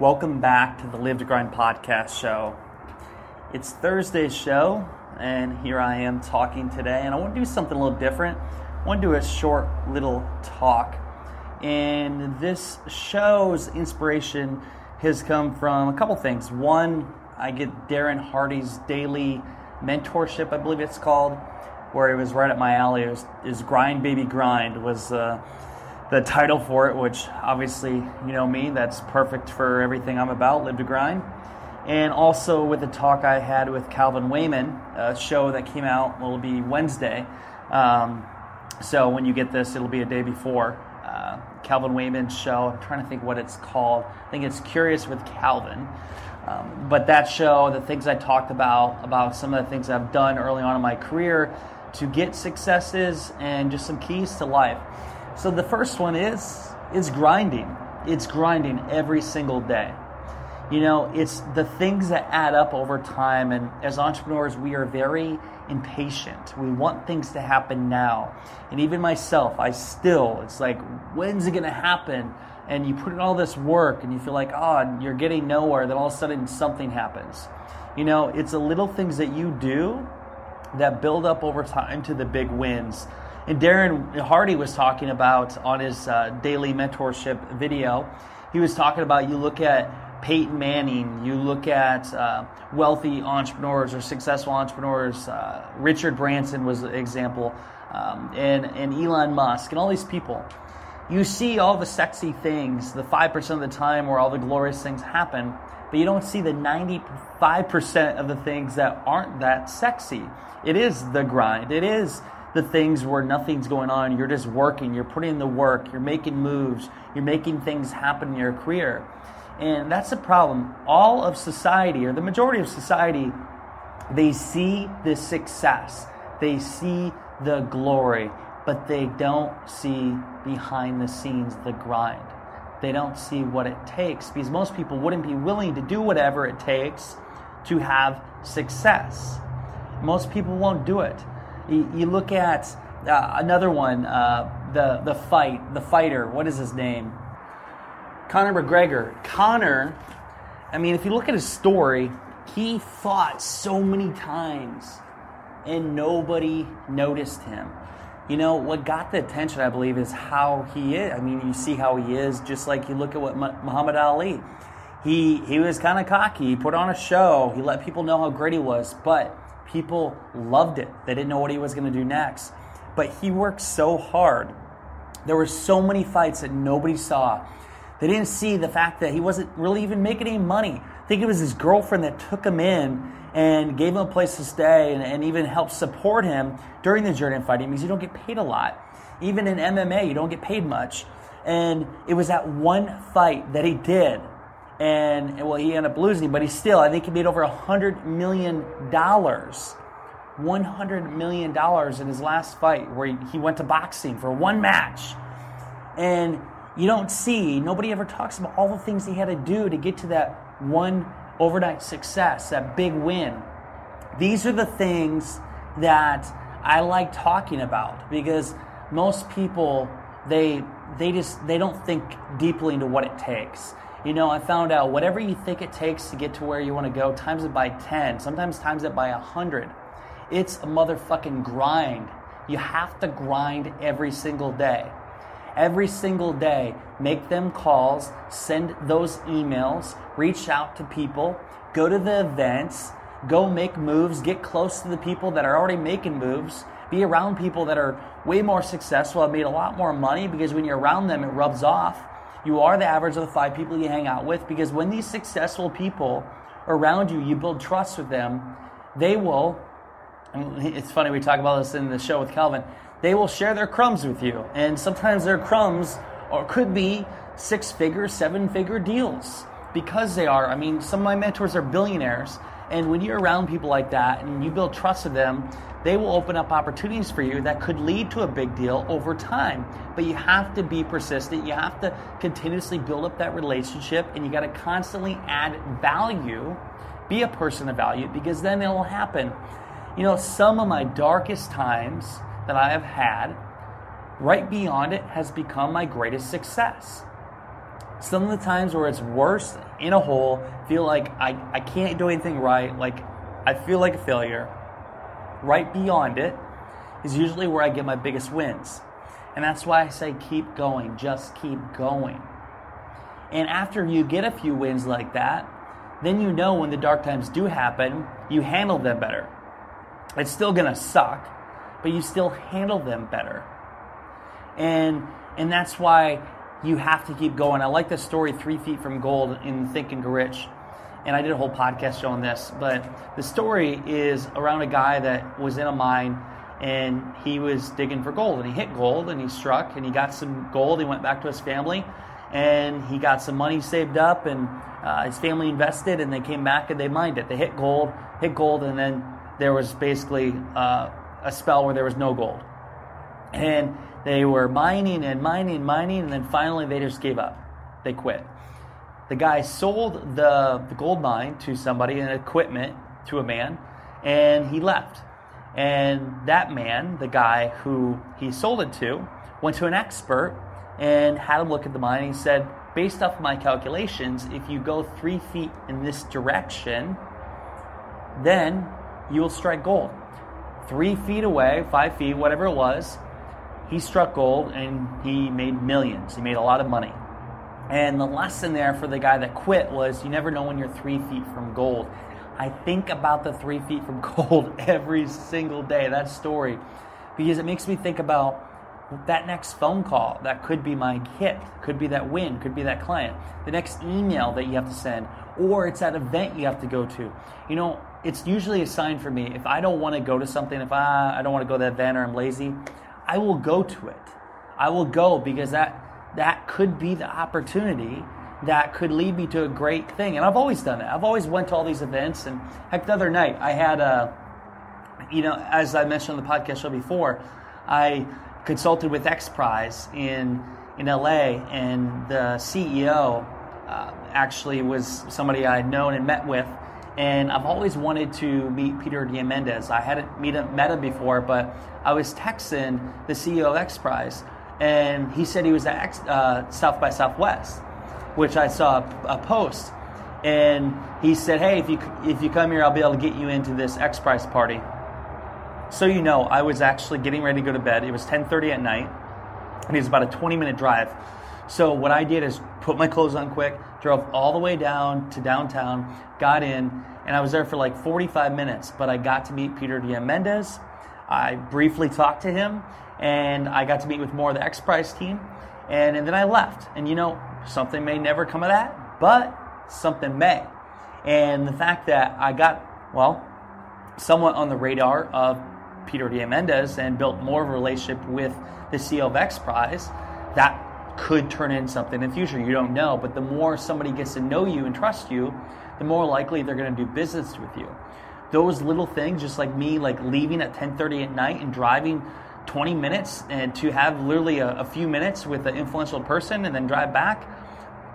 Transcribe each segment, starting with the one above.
Welcome back to the Live to Grind podcast show. It's Thursday's show, and here I am talking today. And I want to do something a little different. I want to do a short little talk. And this show's inspiration has come from a couple things. One, I get Darren Hardy's daily mentorship, I believe it's called, where it was right at my alley. It was, is Grind Baby Grind was uh, the title for it, which obviously you know me, that's perfect for everything I'm about, live to grind and also with the talk I had with Calvin Wayman, a show that came out will be Wednesday. Um, so when you get this, it'll be a day before uh, Calvin Wayman's show. I'm trying to think what it's called. I think it's Curious with Calvin. Um, but that show, the things I talked about, about some of the things I've done early on in my career to get successes and just some keys to life. So the first one is it's grinding. It's grinding every single day. You know, it's the things that add up over time. And as entrepreneurs, we are very impatient. We want things to happen now. And even myself, I still, it's like, when's it going to happen? And you put in all this work and you feel like, oh, you're getting nowhere. Then all of a sudden something happens. You know, it's the little things that you do that build up over time to the big wins. And Darren Hardy was talking about on his uh, daily mentorship video, he was talking about you look at Peyton Manning, you look at uh, wealthy entrepreneurs or successful entrepreneurs. Uh, Richard Branson was an example, um, and, and Elon Musk, and all these people. You see all the sexy things, the 5% of the time where all the glorious things happen, but you don't see the 95% of the things that aren't that sexy. It is the grind. It is the things where nothing's going on. You're just working, you're putting in the work, you're making moves, you're making things happen in your career. And that's the problem. All of society, or the majority of society, they see the success, they see the glory, but they don't see behind the scenes the grind. They don't see what it takes because most people wouldn't be willing to do whatever it takes to have success. Most people won't do it. You, look at uh, another one, uh, the the fight, the fighter. What is his name? Conor McGregor. Conor, I mean, if you look at his story, he fought so many times and nobody noticed him. You know, what got the attention, I believe, is how he is. I mean, you see how he is, just like you look at what Muhammad Ali. He, he was kind of cocky. He put on a show. He let people know how great he was, but people loved it. They didn't know what he was going to do next. But he worked so hard. There were so many fights that nobody saw. They didn't see the fact that he wasn't really even making any money. I think it was his girlfriend that took him in and gave him a place to stay and, and even helped support him during the journey of fighting because you don't get paid a lot. Even in MMA, you don't get paid much. And it was that one fight that he did. And, well, he ended up losing, but he still, I think he made over a $100 million. $100 million in his last fight where he, he went to boxing for one match. And you don't see, nobody ever talks about all the things he had to do to get to that one overnight success, that big win. These are the things that I like talking about because most people they they just they don't think deeply into what it takes. You know, I found out whatever you think it takes to get to where you want to go, times it by 10, sometimes times it by 100. It's a motherfucking grind. You have to grind every single day every single day. Make them calls, send those emails, reach out to people, go to the events, go make moves, get close to the people that are already making moves, be around people that are way more successful, have made a lot more money because when you're around them, it rubs off. You are the average of the five people you hang out with because when these successful people around you, you build trust with them, they will. It's funny, we talk about this in the show with Calvin they will share their crumbs with you. And sometimes their crumbs or could be six figure, seven figure deals. because they are. I mean, some of my mentors are billionaires. And when you're around people like that and you build trust with them, they will open up opportunities for you that could lead to a big deal over time. But you have to be persistent. You have to continuously build up that relationship and you got to constantly add value, be a person of value, because then it'll happen. You know, some of my darkest times that I have had, right beyond it, has become my greatest success. Some of the times where it's worse in a hole, feel like I, I can't do anything right, like I feel like a failure right beyond it is usually where I get my biggest wins. And that's why I say keep going, just keep going. And after you get a few wins like that, then you know when the dark times do happen, you handle them better. It's still gonna suck, but you still handle them better. And and that's why you have to keep going. I like the story Three Feet from Gold in Think and Grow Rich and I did a whole podcast on this. But the story is around a guy that was in a mine and he was digging for gold and he hit gold and he struck and he got some gold. He went back to his family and he got some money saved up and uh, his family invested and they came back and they mined it. They hit gold, hit gold, and then there was basically uh, a spell where there was no gold. And they were mining and mining, and mining, and then finally they just gave up. They quit the guy sold the, the gold mine to somebody and equipment to a man, and he left. And that man, the guy who he sold it to, went to an expert and had him look at the mine. And he said, based off of my calculations, if you go three feet in this direction, then you will strike gold. Three feet away, five feet, whatever it was, he struck gold and he made millions. He made a lot of money. And the lesson there for the guy that quit was you never know when you're three feet from gold. I think about the three feet from gold every single day, that story, because it makes me think about that next phone call that could be my hit, could be that win, could be that client, the next email that you have to send, or it's that event you have to go to. You know, it's usually a sign for me. If I don't want to go to something, if I, I don't want to go to that event or I'm lazy, I will go to it. I will go because that that could be the opportunity that could lead me to a great thing. And I've always done that. I've always went to all these events. And heck, the other night I had a, you know, as I mentioned on the podcast show before, I consulted with X Prize in in LA, and the CEO uh, actually was somebody I had known and met with. And I've always wanted to meet Peter Diamandis. I hadn't meet him, met him before, but I was texting the CEO of X Prize and he said he was at uh, South by Southwest, which I saw a, a, post, and he said, "Hey, if you if you come here, I'll be able to get you into this X Prize party." So you know, I was actually getting ready to go to bed. It was 10:30 at night, and it was about a 20 minute drive. So what I did is put my clothes on quick, drove all the way down to downtown, got in, and I was there for like 45 minutes. But I got to meet Peter Diamandis. I briefly talked to him, and I got to meet with more of the X Prize team, and, and then I left. And you know, something may never come of that, but something may. And the fact that I got, well, somewhat on the radar of Peter Diamandis and built more of a relationship with the CEO of X Prize, that could turn in something in the future. You don't know, but the more somebody gets to know you and trust you, the more likely they're going to do business with you. Those little things, just like me, like leaving at 10:30 at night and driving 20 minutes and to have literally a, a few minutes with an influential person and then drive back,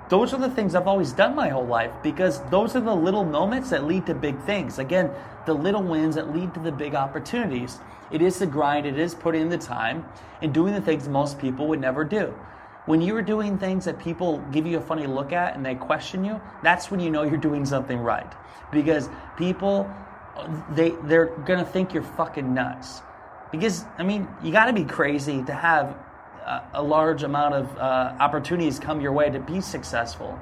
those are the things I've always done my whole life because those are the little moments that lead to big things. Again, the little wins that lead to the big opportunities. It is the grind, it is putting in the time and doing the things most people would never do. When you're doing things that people give you a funny look at and they question you, that's when you know you're doing something right. Because people they they're going to think you're fucking nuts. Because, I mean, you got to be crazy to have a, a large amount of uh, opportunities come your way to be successful.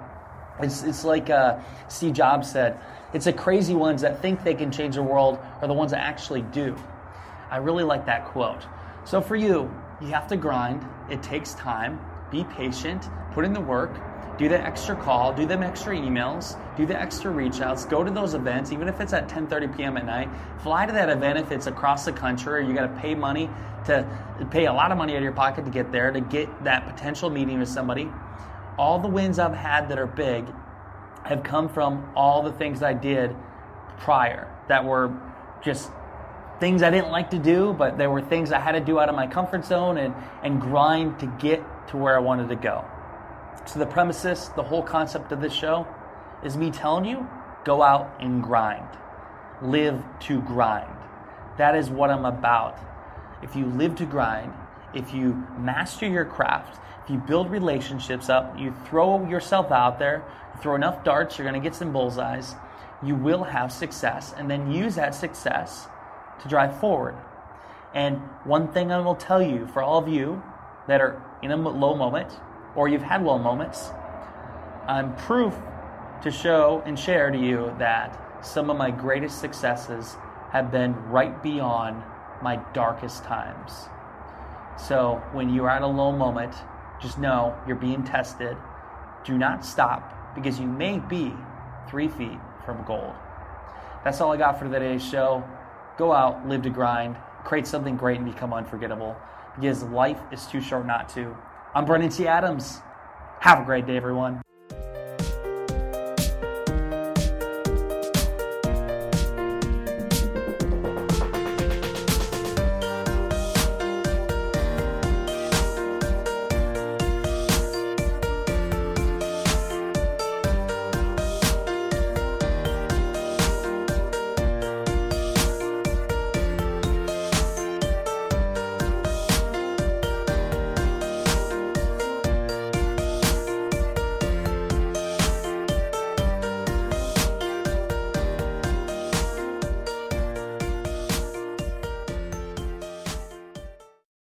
It's, it's like uh, Steve Jobs said it's the crazy ones that think they can change the world are the ones that actually do. I really like that quote. So, for you, you have to grind, it takes time, be patient, put in the work, do the extra call, do them extra emails, do the extra reach outs, go to those events, even if it's at 10:30 p.m. at night. Fly to that event if it's across the country or you got to pay money to pay a lot of money out of your pocket to get there to get that potential meeting with somebody. All the wins I've had that are big, have come from all the things I did prior that were just things I didn't like to do, but there were things I had to do out of my comfort zone and, and grind to get to where I wanted to go. So, the premises, the whole concept of this show is me telling you go out and grind, live to grind. That is what I'm about. If you live to grind, if you master your craft, if you build relationships up, you throw yourself out there, throw enough darts, you're going to get some bullseyes, you will have success, and then use that success to drive forward. And one thing I will tell you for all of you that are in a low moment, or you've had low moments, I'm proof to show and share to you that some of my greatest successes have been right beyond my darkest times. So when you are at a low moment, just know you're being tested. Do not stop because you may be three feet from gold. That's all I got for today's show. Go out, live to grind, create something great, and become unforgettable because life is too short not to. I'm Brandon T. Adams. Have a great day, everyone.